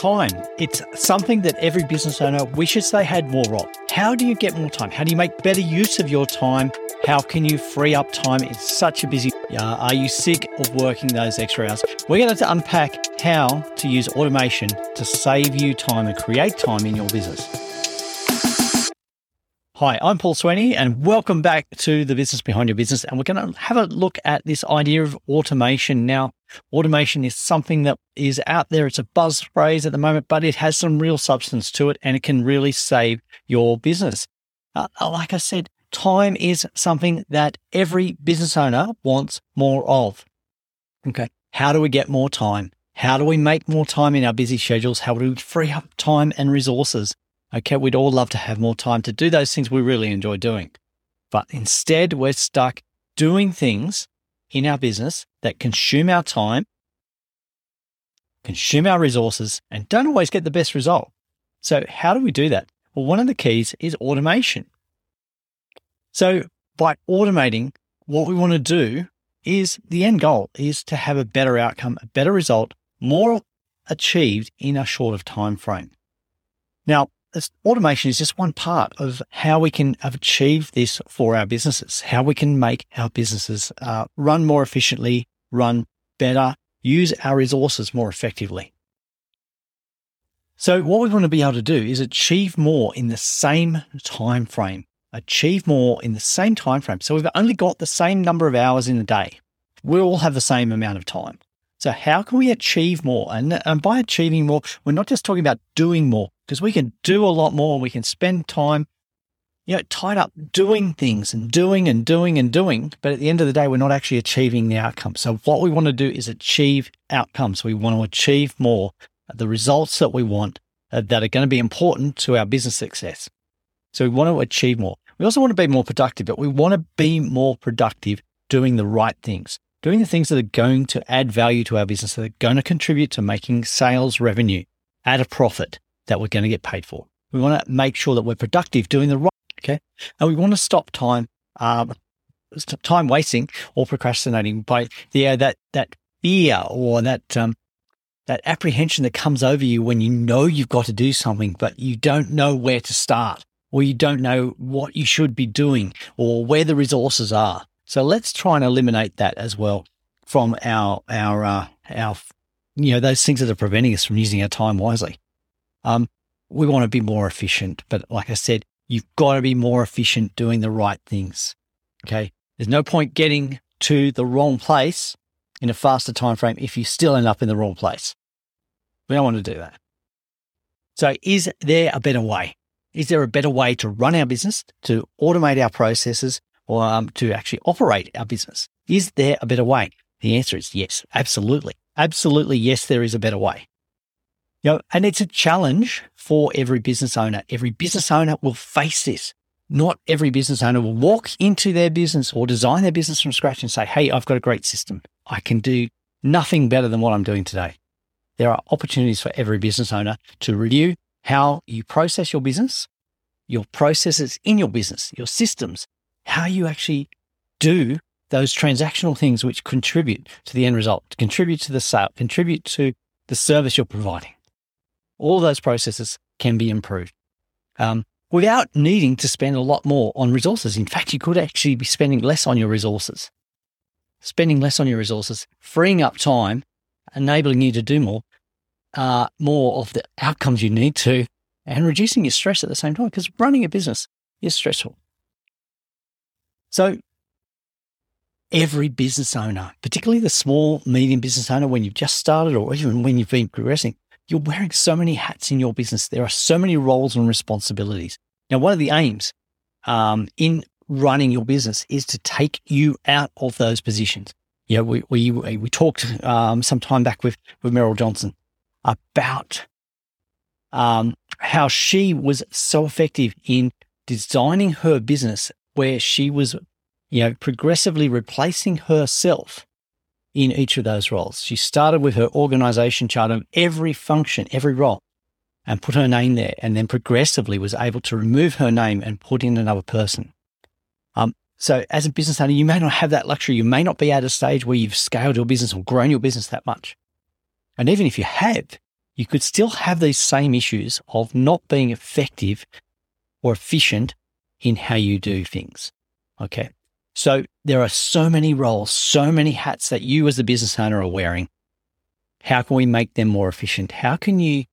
Time. It's something that every business owner wishes they had more of. How do you get more time? How do you make better use of your time? How can you free up time in such a busy? Uh, are you sick of working those extra hours? We're going to unpack how to use automation to save you time and create time in your business. Hi, I'm Paul Sweeney, and welcome back to the business behind your business. And we're going to have a look at this idea of automation. Now, automation is something that is out there. It's a buzz phrase at the moment, but it has some real substance to it and it can really save your business. Uh, like I said, time is something that every business owner wants more of. Okay. How do we get more time? How do we make more time in our busy schedules? How do we free up time and resources? Okay, we'd all love to have more time to do those things we really enjoy doing. But instead, we're stuck doing things in our business that consume our time, consume our resources, and don't always get the best result. So, how do we do that? Well, one of the keys is automation. So, by automating, what we want to do is the end goal is to have a better outcome, a better result, more achieved in a shorter time frame. Now, automation is just one part of how we can achieve this for our businesses, how we can make our businesses uh, run more efficiently, run better, use our resources more effectively. So what we want to be able to do is achieve more in the same time frame, achieve more in the same time frame. So we've only got the same number of hours in a day. We all have the same amount of time. So how can we achieve more? And, and by achieving more, we're not just talking about doing more because we can do a lot more. We can spend time, you know, tied up doing things and doing and doing and doing. But at the end of the day, we're not actually achieving the outcome. So what we want to do is achieve outcomes. We want to achieve more, the results that we want uh, that are going to be important to our business success. So we want to achieve more. We also want to be more productive, but we want to be more productive doing the right things doing the things that are going to add value to our business, that are going to contribute to making sales revenue at a profit that we're going to get paid for. We want to make sure that we're productive doing the right, okay? And we want to stop time, um, time wasting or procrastinating by the, uh, that, that fear or that, um, that apprehension that comes over you when you know you've got to do something, but you don't know where to start or you don't know what you should be doing or where the resources are. So let's try and eliminate that as well from our our uh, our you know those things that are preventing us from using our time wisely. Um, we want to be more efficient, but like I said, you've got to be more efficient doing the right things. Okay, there's no point getting to the wrong place in a faster time frame if you still end up in the wrong place. We don't want to do that. So, is there a better way? Is there a better way to run our business, to automate our processes, or um, to actually operate our business? Is there a better way? The answer is yes, absolutely. Absolutely, yes, there is a better way. You know, and it's a challenge for every business owner. Every business owner will face this. Not every business owner will walk into their business or design their business from scratch and say, Hey, I've got a great system. I can do nothing better than what I'm doing today. There are opportunities for every business owner to review how you process your business, your processes in your business, your systems, how you actually do those transactional things which contribute to the end result, contribute to the sale, contribute to the service you're providing. All those processes can be improved um, without needing to spend a lot more on resources. In fact, you could actually be spending less on your resources, spending less on your resources, freeing up time, enabling you to do more, uh, more of the outcomes you need to, and reducing your stress at the same time because running a business is stressful. So every business owner, particularly the small, medium business owner, when you've just started or even when you've been progressing, you're wearing so many hats in your business. There are so many roles and responsibilities. Now, one of the aims um, in running your business is to take you out of those positions. Know, we, we, we talked um, some time back with, with Meryl Johnson about um, how she was so effective in designing her business where she was, you know, progressively replacing herself in each of those roles. She started with her organization chart of every function, every role, and put her name there, and then progressively was able to remove her name and put in another person. Um, so as a business owner, you may not have that luxury. You may not be at a stage where you've scaled your business or grown your business that much. And even if you have, you could still have these same issues of not being effective or efficient in how you do things. Okay. So there are so many roles, so many hats that you as a business owner are wearing. How can we make them more efficient? How can you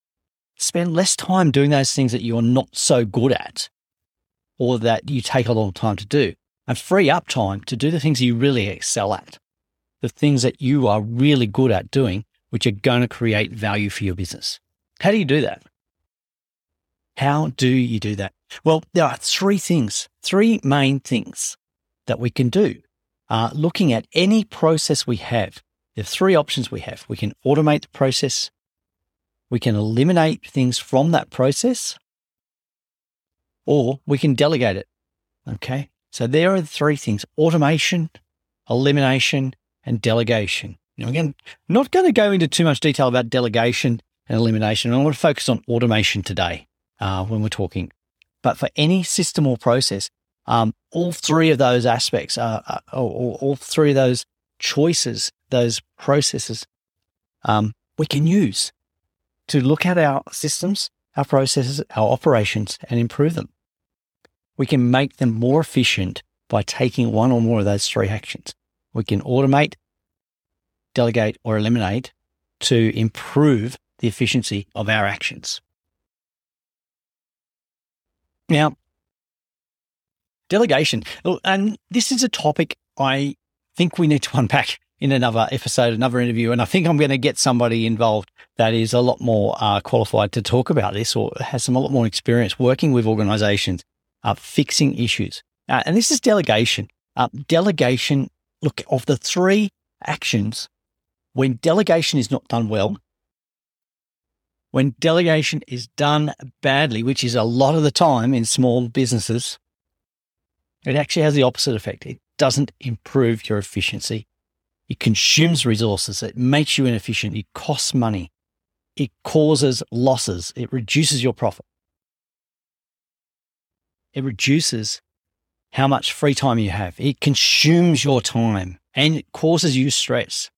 spend less time doing those things that you're not so good at or that you take a long time to do and free up time to do the things you really excel at, the things that you are really good at doing, which are going to create value for your business. How do you do that? How do you do that? Well, there are three things, three main things that we can do. Uh, looking at any process we have, there are three options we have. We can automate the process, we can eliminate things from that process, or we can delegate it. Okay. So there are the three things automation, elimination, and delegation. Now, again, not going to go into too much detail about delegation and elimination. I want to focus on automation today uh, when we're talking. But for any system or process, um, all three of those aspects, uh, uh, all, all, three of those choices, those processes, um, we can use to look at our systems, our processes, our operations, and improve them. We can make them more efficient by taking one or more of those three actions. We can automate, delegate, or eliminate to improve the efficiency of our actions. Now, delegation, and this is a topic I think we need to unpack in another episode, another interview. And I think I'm going to get somebody involved that is a lot more uh, qualified to talk about this or has some a lot more experience working with organizations, uh, fixing issues. Uh, and this is delegation. Uh, delegation, look, of the three actions, when delegation is not done well, when delegation is done badly, which is a lot of the time in small businesses, it actually has the opposite effect. It doesn't improve your efficiency. It consumes resources. It makes you inefficient. It costs money. It causes losses. It reduces your profit. It reduces how much free time you have. It consumes your time and it causes you stress.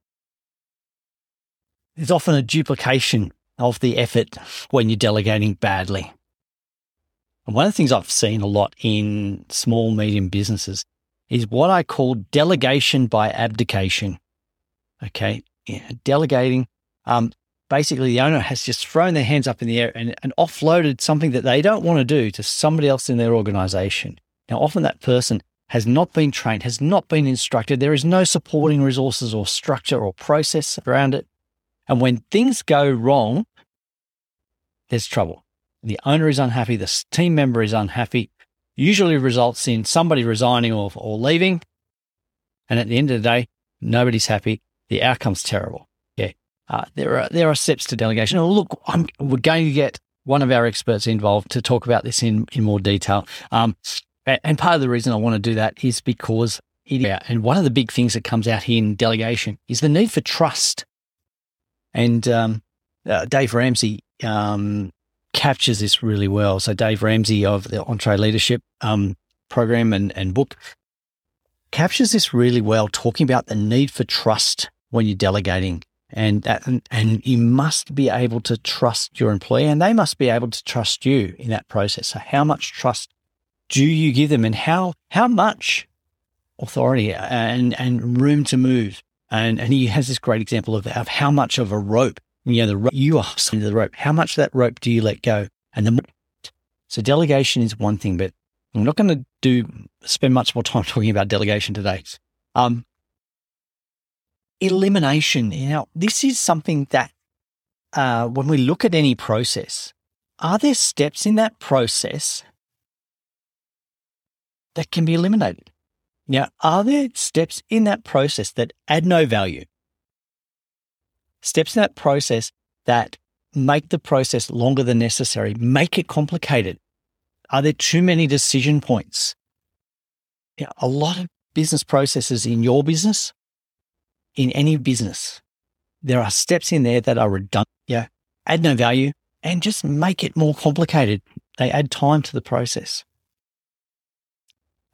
There's often a duplication of the effort when you're delegating badly. And one of the things I've seen a lot in small, medium businesses is what I call delegation by abdication. Okay. Yeah, delegating. Um, basically, the owner has just thrown their hands up in the air and, and offloaded something that they don't want to do to somebody else in their organization. Now, often that person has not been trained, has not been instructed. There is no supporting resources or structure or process around it. And when things go wrong, there's trouble. The owner is unhappy, the team member is unhappy, usually results in somebody resigning or, or leaving. And at the end of the day, nobody's happy. The outcome's terrible. Yeah. Uh, there are there are steps to delegation. Oh, look, I'm, we're going to get one of our experts involved to talk about this in, in more detail. Um, and part of the reason I want to do that is because it, and one of the big things that comes out here in delegation is the need for trust. And um, uh, Dave Ramsey um, captures this really well. So Dave Ramsey of the EntreLeadership um, program and, and book captures this really well, talking about the need for trust when you're delegating. And, that, and, and you must be able to trust your employee and they must be able to trust you in that process. So how much trust do you give them and how, how much authority and, and room to move? And, and he has this great example of, of how much of a rope you know, the rope, you are into the rope. How much that rope do you let go? And the so delegation is one thing, but I'm not going to do spend much more time talking about delegation today. Um, elimination. You know, this is something that uh, when we look at any process, are there steps in that process that can be eliminated? Now, are there steps in that process that add no value? Steps in that process that make the process longer than necessary, make it complicated? Are there too many decision points? Yeah, a lot of business processes in your business, in any business, there are steps in there that are redundant, yeah, add no value, and just make it more complicated. They add time to the process.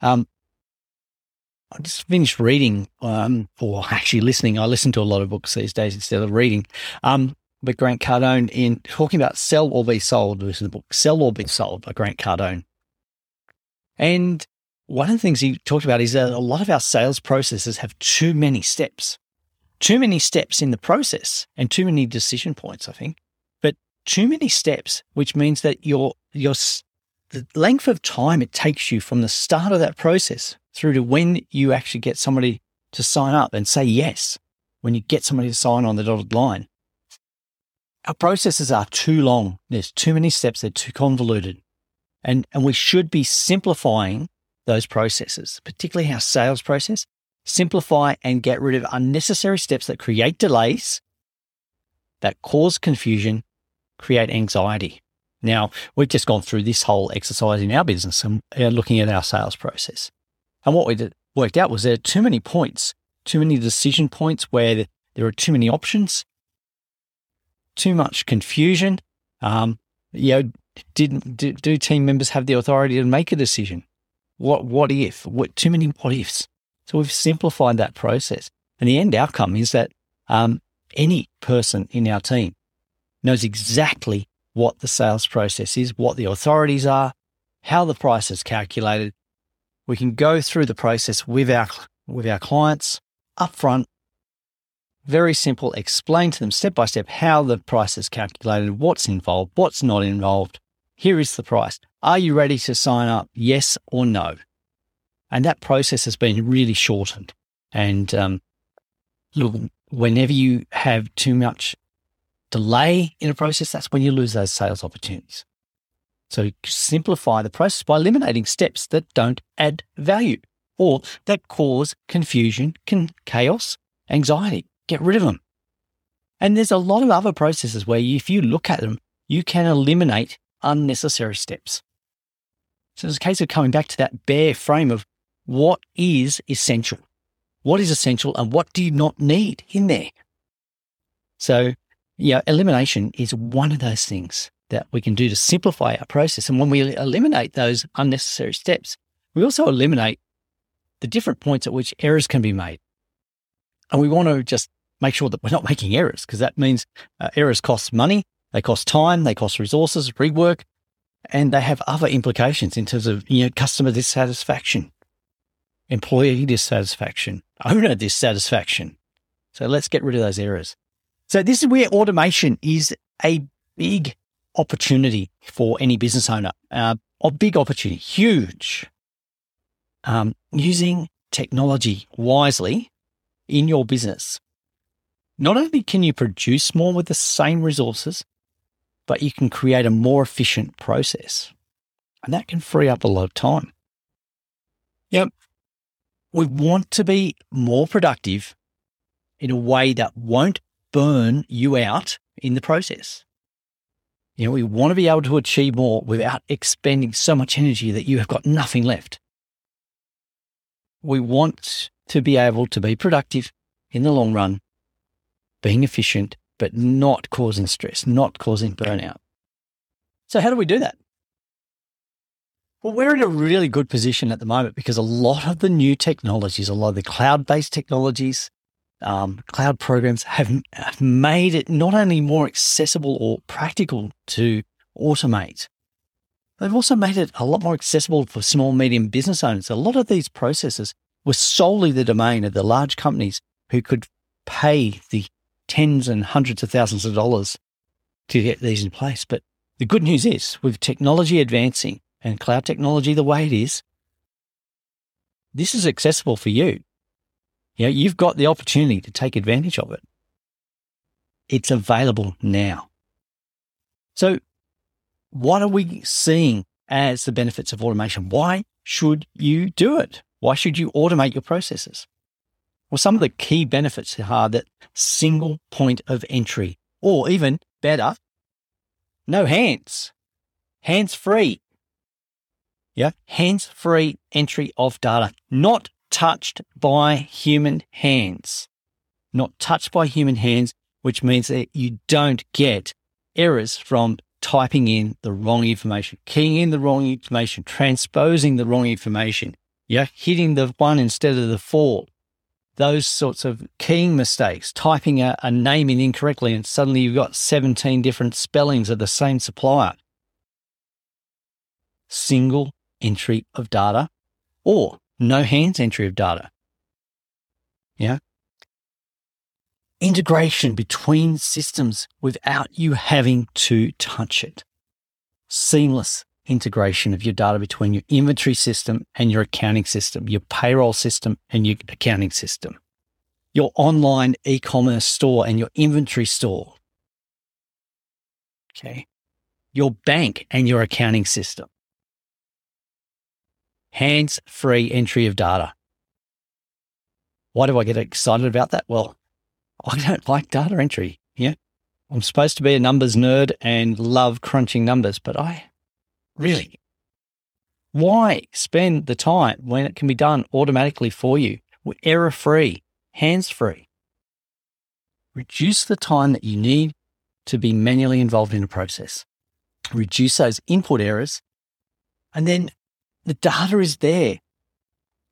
Um, I just finished reading, um, or actually listening. I listen to a lot of books these days instead of reading. Um, by Grant Cardone in talking about sell or be sold. Is the book, Sell or Be Sold by Grant Cardone. And one of the things he talked about is that a lot of our sales processes have too many steps, too many steps in the process and too many decision points, I think, but too many steps, which means that your, your, the length of time it takes you from the start of that process through to when you actually get somebody to sign up and say yes, when you get somebody to sign on the dotted line. Our processes are too long. There's too many steps. They're too convoluted. And, and we should be simplifying those processes, particularly our sales process. Simplify and get rid of unnecessary steps that create delays, that cause confusion, create anxiety. Now, we've just gone through this whole exercise in our business and looking at our sales process. And what we worked out was there are too many points, too many decision points where there are too many options, too much confusion. Um, you know, did, do, do team members have the authority to make a decision? What what if? What too many what ifs? So we've simplified that process, and the end outcome is that um, any person in our team knows exactly what the sales process is, what the authorities are, how the price is calculated. We can go through the process with our with our clients upfront. Very simple. Explain to them step by step how the price is calculated, what's involved, what's not involved. Here is the price. Are you ready to sign up? Yes or no? And that process has been really shortened. And um, look, whenever you have too much delay in a process, that's when you lose those sales opportunities. So simplify the process by eliminating steps that don't add value or that cause confusion, chaos, anxiety. Get rid of them. And there's a lot of other processes where if you look at them, you can eliminate unnecessary steps. So it's a case of coming back to that bare frame of what is essential, what is essential, and what do you not need in there. So, yeah, elimination is one of those things that we can do to simplify our process. And when we eliminate those unnecessary steps, we also eliminate the different points at which errors can be made. And we want to just make sure that we're not making errors because that means uh, errors cost money they cost time, they cost resources, rework, and they have other implications in terms of you know customer dissatisfaction, employee dissatisfaction, owner dissatisfaction. So let's get rid of those errors. So this is where automation is a big opportunity for any business owner. Uh, a big opportunity, huge. Um, using technology wisely in your business. Not only can you produce more with the same resources, but you can create a more efficient process. And that can free up a lot of time. Yep. We want to be more productive in a way that won't burn you out in the process. You know, we want to be able to achieve more without expending so much energy that you have got nothing left. We want to be able to be productive in the long run, being efficient, but not causing stress, not causing burnout. So, how do we do that? Well, we're in a really good position at the moment because a lot of the new technologies, a lot of the cloud based technologies, um, cloud programs have, have made it not only more accessible or practical to automate, they've also made it a lot more accessible for small, medium business owners. A lot of these processes were solely the domain of the large companies who could pay the tens and hundreds of thousands of dollars to get these in place. But the good news is, with technology advancing and cloud technology the way it is, this is accessible for you. You know, you've got the opportunity to take advantage of it. It's available now. So, what are we seeing as the benefits of automation? Why should you do it? Why should you automate your processes? Well, some of the key benefits are that single point of entry, or even better, no hands, hands free. Yeah, hands free entry of data, not touched by human hands. Not touched by human hands, which means that you don't get errors from typing in the wrong information, keying in the wrong information, transposing the wrong information, yeah, hitting the one instead of the four, those sorts of keying mistakes, typing a, a name in incorrectly, and suddenly you've got 17 different spellings of the same supplier. Single entry of data or no hands entry of data. Yeah. Integration between systems without you having to touch it. Seamless integration of your data between your inventory system and your accounting system, your payroll system and your accounting system, your online e commerce store and your inventory store. Okay. Your bank and your accounting system. Hands free entry of data. Why do I get excited about that? Well, I don't like data entry. Yeah. I'm supposed to be a numbers nerd and love crunching numbers, but I Really? Why spend the time when it can be done automatically for you, error free, hands free? Reduce the time that you need to be manually involved in a process. Reduce those input errors. And then the data is there.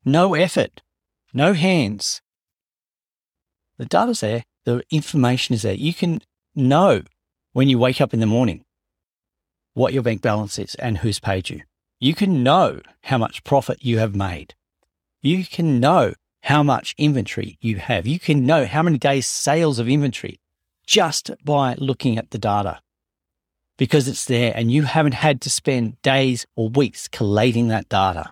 No effort, no hands. The data's there, the information is there. You can know when you wake up in the morning what your bank balance is and who's paid you. You can know how much profit you have made. You can know how much inventory you have. You can know how many days sales of inventory just by looking at the data because it's there and you haven't had to spend days or weeks collating that data.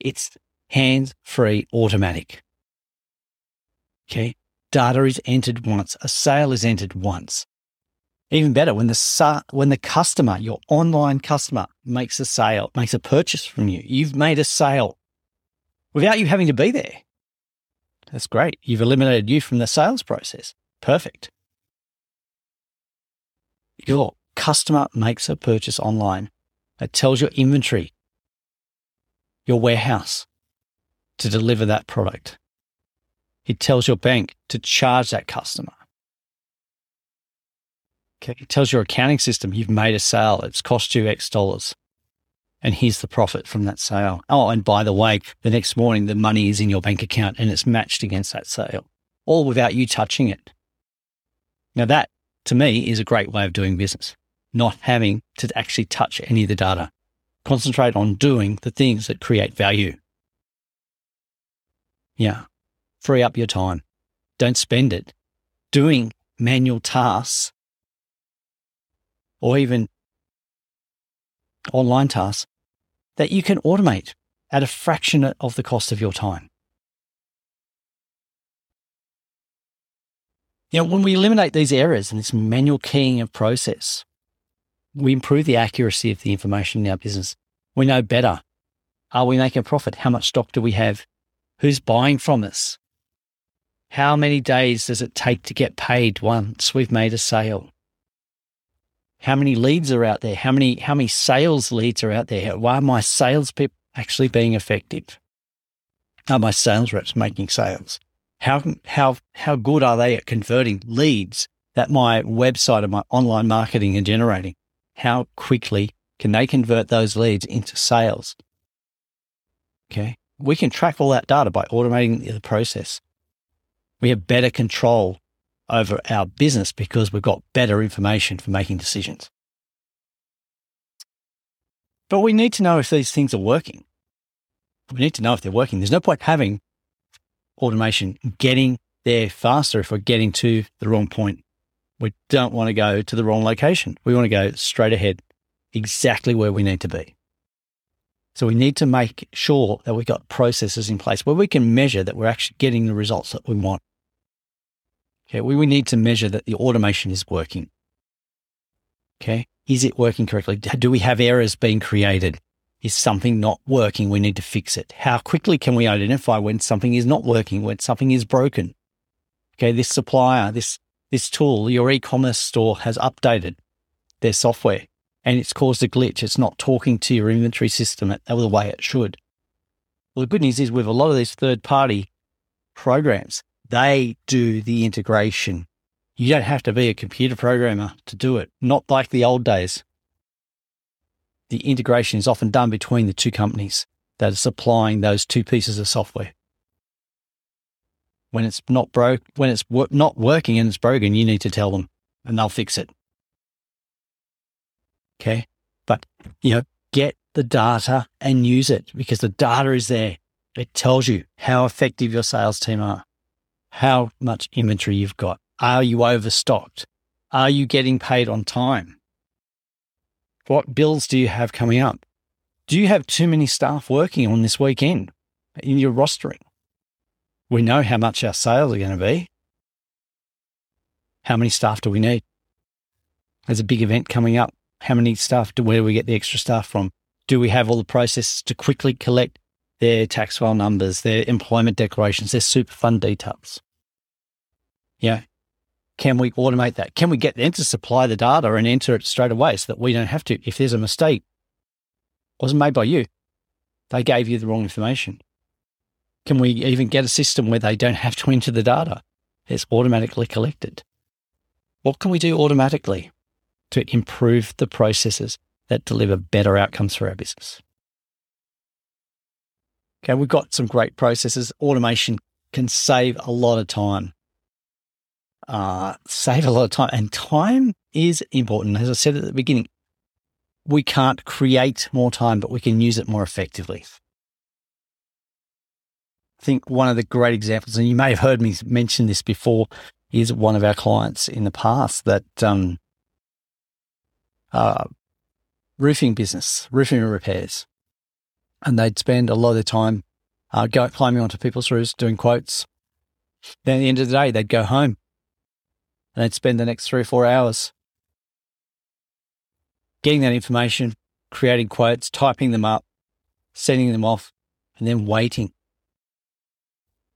It's hands free automatic. Okay. Data is entered once. A sale is entered once. Even better, when the when the customer, your online customer, makes a sale, makes a purchase from you, you've made a sale without you having to be there. That's great. You've eliminated you from the sales process. Perfect. Your customer makes a purchase online. It tells your inventory, your warehouse to deliver that product. It tells your bank to charge that customer. Okay. It tells your accounting system you've made a sale. It's cost you X dollars. And here's the profit from that sale. Oh, and by the way, the next morning, the money is in your bank account and it's matched against that sale, all without you touching it. Now, that to me is a great way of doing business, not having to actually touch any of the data. Concentrate on doing the things that create value. Yeah. Free up your time. Don't spend it doing manual tasks or even online tasks that you can automate at a fraction of the cost of your time. You know, when we eliminate these errors and this manual keying of process, we improve the accuracy of the information in our business. We know better. Are we making a profit? How much stock do we have? Who's buying from us? How many days does it take to get paid once we've made a sale? How many leads are out there? How many how many sales leads are out there? Why are my salespeople actually being effective? Are my sales reps making sales? How how how good are they at converting leads that my website and my online marketing are generating? How quickly can they convert those leads into sales? Okay. We can track all that data by automating the process. We have better control over our business because we've got better information for making decisions. But we need to know if these things are working. We need to know if they're working. There's no point having automation getting there faster if we're getting to the wrong point. We don't want to go to the wrong location. We want to go straight ahead, exactly where we need to be. So we need to make sure that we've got processes in place where we can measure that we're actually getting the results that we want. Okay, we, we need to measure that the automation is working. Okay, is it working correctly? Do we have errors being created? Is something not working? We need to fix it. How quickly can we identify when something is not working, when something is broken? Okay, this supplier, this this tool, your e-commerce store has updated their software and it's caused a glitch. It's not talking to your inventory system the way it should. Well, the good news is with a lot of these third party programs, they do the integration. You don't have to be a computer programmer to do it, not like the old days. The integration is often done between the two companies that are supplying those two pieces of software. When it's not broke, when it's wor- not working and it's broken, you need to tell them and they'll fix it. Okay. But, you know, get the data and use it because the data is there. It tells you how effective your sales team are, how much inventory you've got. Are you overstocked? Are you getting paid on time? What bills do you have coming up? Do you have too many staff working on this weekend in your rostering? We know how much our sales are going to be. How many staff do we need? There's a big event coming up. How many staff do where do we get the extra staff from? Do we have all the processes to quickly collect their tax file numbers, their employment declarations, their super fund details? Yeah. Can we automate that? Can we get them to supply the data and enter it straight away so that we don't have to? If there's a mistake, it wasn't made by you. They gave you the wrong information. Can we even get a system where they don't have to enter the data? It's automatically collected. What can we do automatically to improve the processes that deliver better outcomes for our business? Okay, we've got some great processes. Automation can save a lot of time. Uh, save a lot of time. And time is important. As I said at the beginning, we can't create more time, but we can use it more effectively. I think one of the great examples, and you may have heard me mention this before, is one of our clients in the past that um, uh, roofing business, roofing repairs, and they'd spend a lot of their time uh, go, climbing onto people's roofs doing quotes. Then at the end of the day, they'd go home and they'd spend the next three or four hours getting that information, creating quotes, typing them up, sending them off, and then waiting.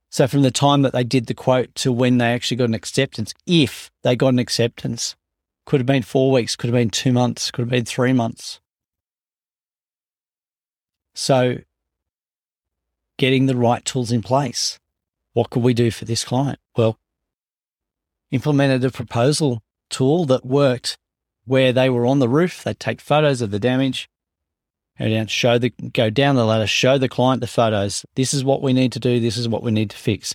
So from the time that they did the quote to when they actually got an acceptance, if they got an acceptance, could have been four weeks, could have been two months, could have been three months. So, getting the right tools in place. What could we do for this client? Well, implemented a proposal tool that worked where they were on the roof. They'd take photos of the damage, down, show the, go down the ladder, show the client the photos. This is what we need to do. This is what we need to fix.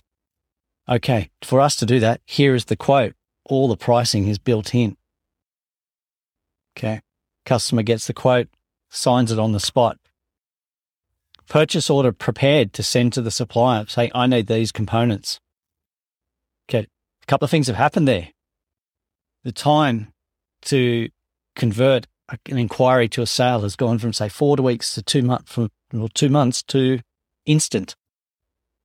Okay. For us to do that, here is the quote. All the pricing is built in. Okay. Customer gets the quote, signs it on the spot. Purchase order prepared to send to the supplier, say, I need these components. Couple of things have happened there. The time to convert an inquiry to a sale has gone from, say, four weeks to two months, from two months to instant.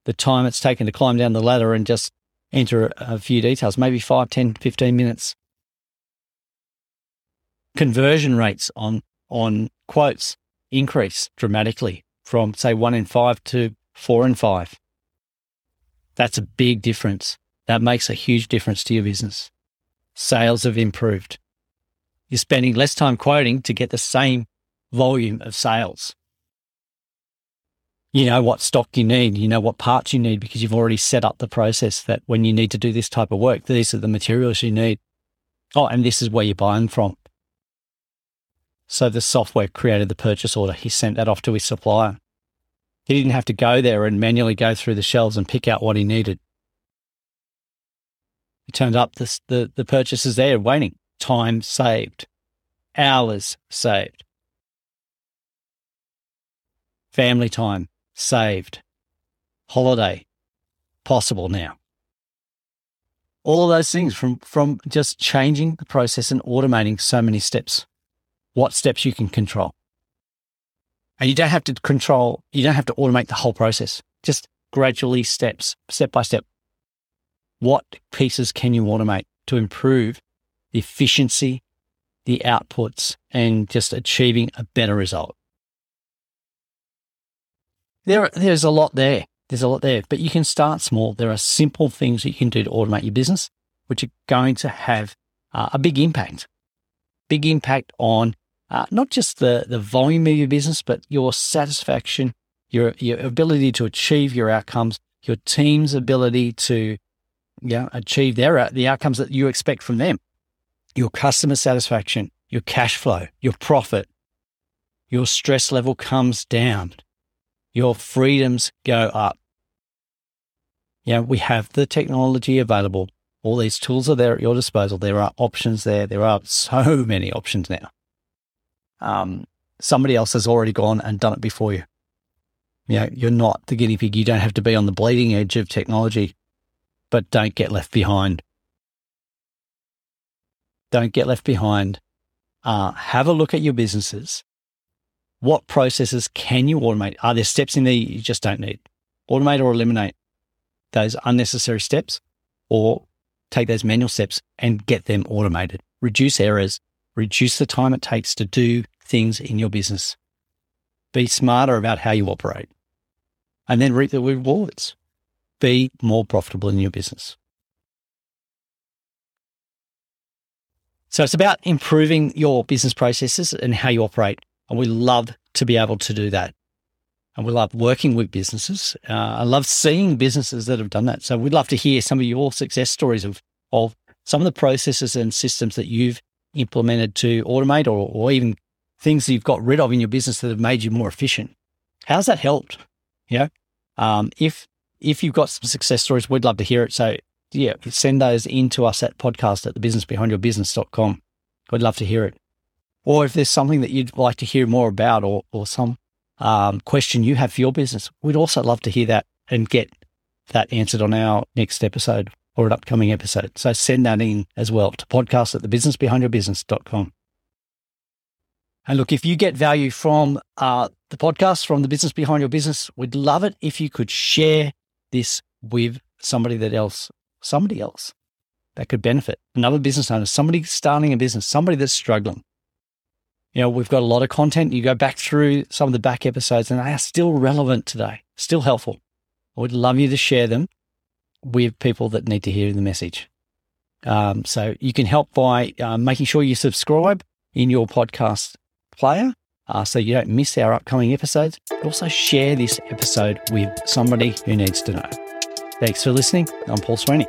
The time it's taken to climb down the ladder and just enter a few details, maybe 5, 10, 15 minutes conversion rates on on quotes increase dramatically from say one in five to four in five. That's a big difference. That makes a huge difference to your business. Sales have improved. You're spending less time quoting to get the same volume of sales. You know what stock you need, you know what parts you need because you've already set up the process that when you need to do this type of work, these are the materials you need. Oh, and this is where you buy them from. So the software created the purchase order. He sent that off to his supplier. He didn't have to go there and manually go through the shelves and pick out what he needed. He turned up the, the, the purchases there waiting. Time saved. Hours saved. Family time saved. Holiday possible now. All of those things from, from just changing the process and automating so many steps what steps you can control. And you don't have to control, you don't have to automate the whole process, just gradually steps, step by step. What pieces can you automate to improve the efficiency, the outputs, and just achieving a better result? There, there's a lot there. There's a lot there, but you can start small. There are simple things that you can do to automate your business, which are going to have uh, a big impact. Big impact on uh, not just the, the volume of your business, but your satisfaction, your, your ability to achieve your outcomes, your team's ability to you know, achieve their, the outcomes that you expect from them, your customer satisfaction, your cash flow, your profit, your stress level comes down, your freedoms go up. Know, we have the technology available. All these tools are there at your disposal. There are options there. There are so many options now. Um, somebody else has already gone and done it before you. You know, you're not the guinea pig. You don't have to be on the bleeding edge of technology, but don't get left behind. Don't get left behind. Uh, have a look at your businesses. What processes can you automate? Are there steps in there you just don't need? Automate or eliminate those unnecessary steps or take those manual steps and get them automated. Reduce errors, reduce the time it takes to do things in your business. Be smarter about how you operate and then reap the rewards. Be more profitable in your business. So it's about improving your business processes and how you operate. And we love to be able to do that. And we love working with businesses. Uh, I love seeing businesses that have done that. So we'd love to hear some of your success stories of, of some of the processes and systems that you've implemented to automate or, or even things that you've got rid of in your business that have made you more efficient. How's that helped? Yeah. Um, if, if you've got some success stories, we'd love to hear it. So yeah, send those in to us at podcast at thebusinessbehindyourbusiness.com. We'd love to hear it. Or if there's something that you'd like to hear more about or, or some um, question you have for your business, we'd also love to hear that and get that answered on our next episode or an upcoming episode. So send that in as well to podcast at thebusinessbehindyourbusiness.com. And look, if you get value from uh, the podcast, from the business behind your business, we'd love it if you could share this with somebody that else, somebody else that could benefit, another business owner, somebody starting a business, somebody that's struggling. You know, we've got a lot of content. You go back through some of the back episodes and they are still relevant today, still helpful. I would love you to share them with people that need to hear the message. Um, so you can help by uh, making sure you subscribe in your podcast player uh, so you don't miss our upcoming episodes. Also, share this episode with somebody who needs to know. Thanks for listening. I'm Paul Sweeney.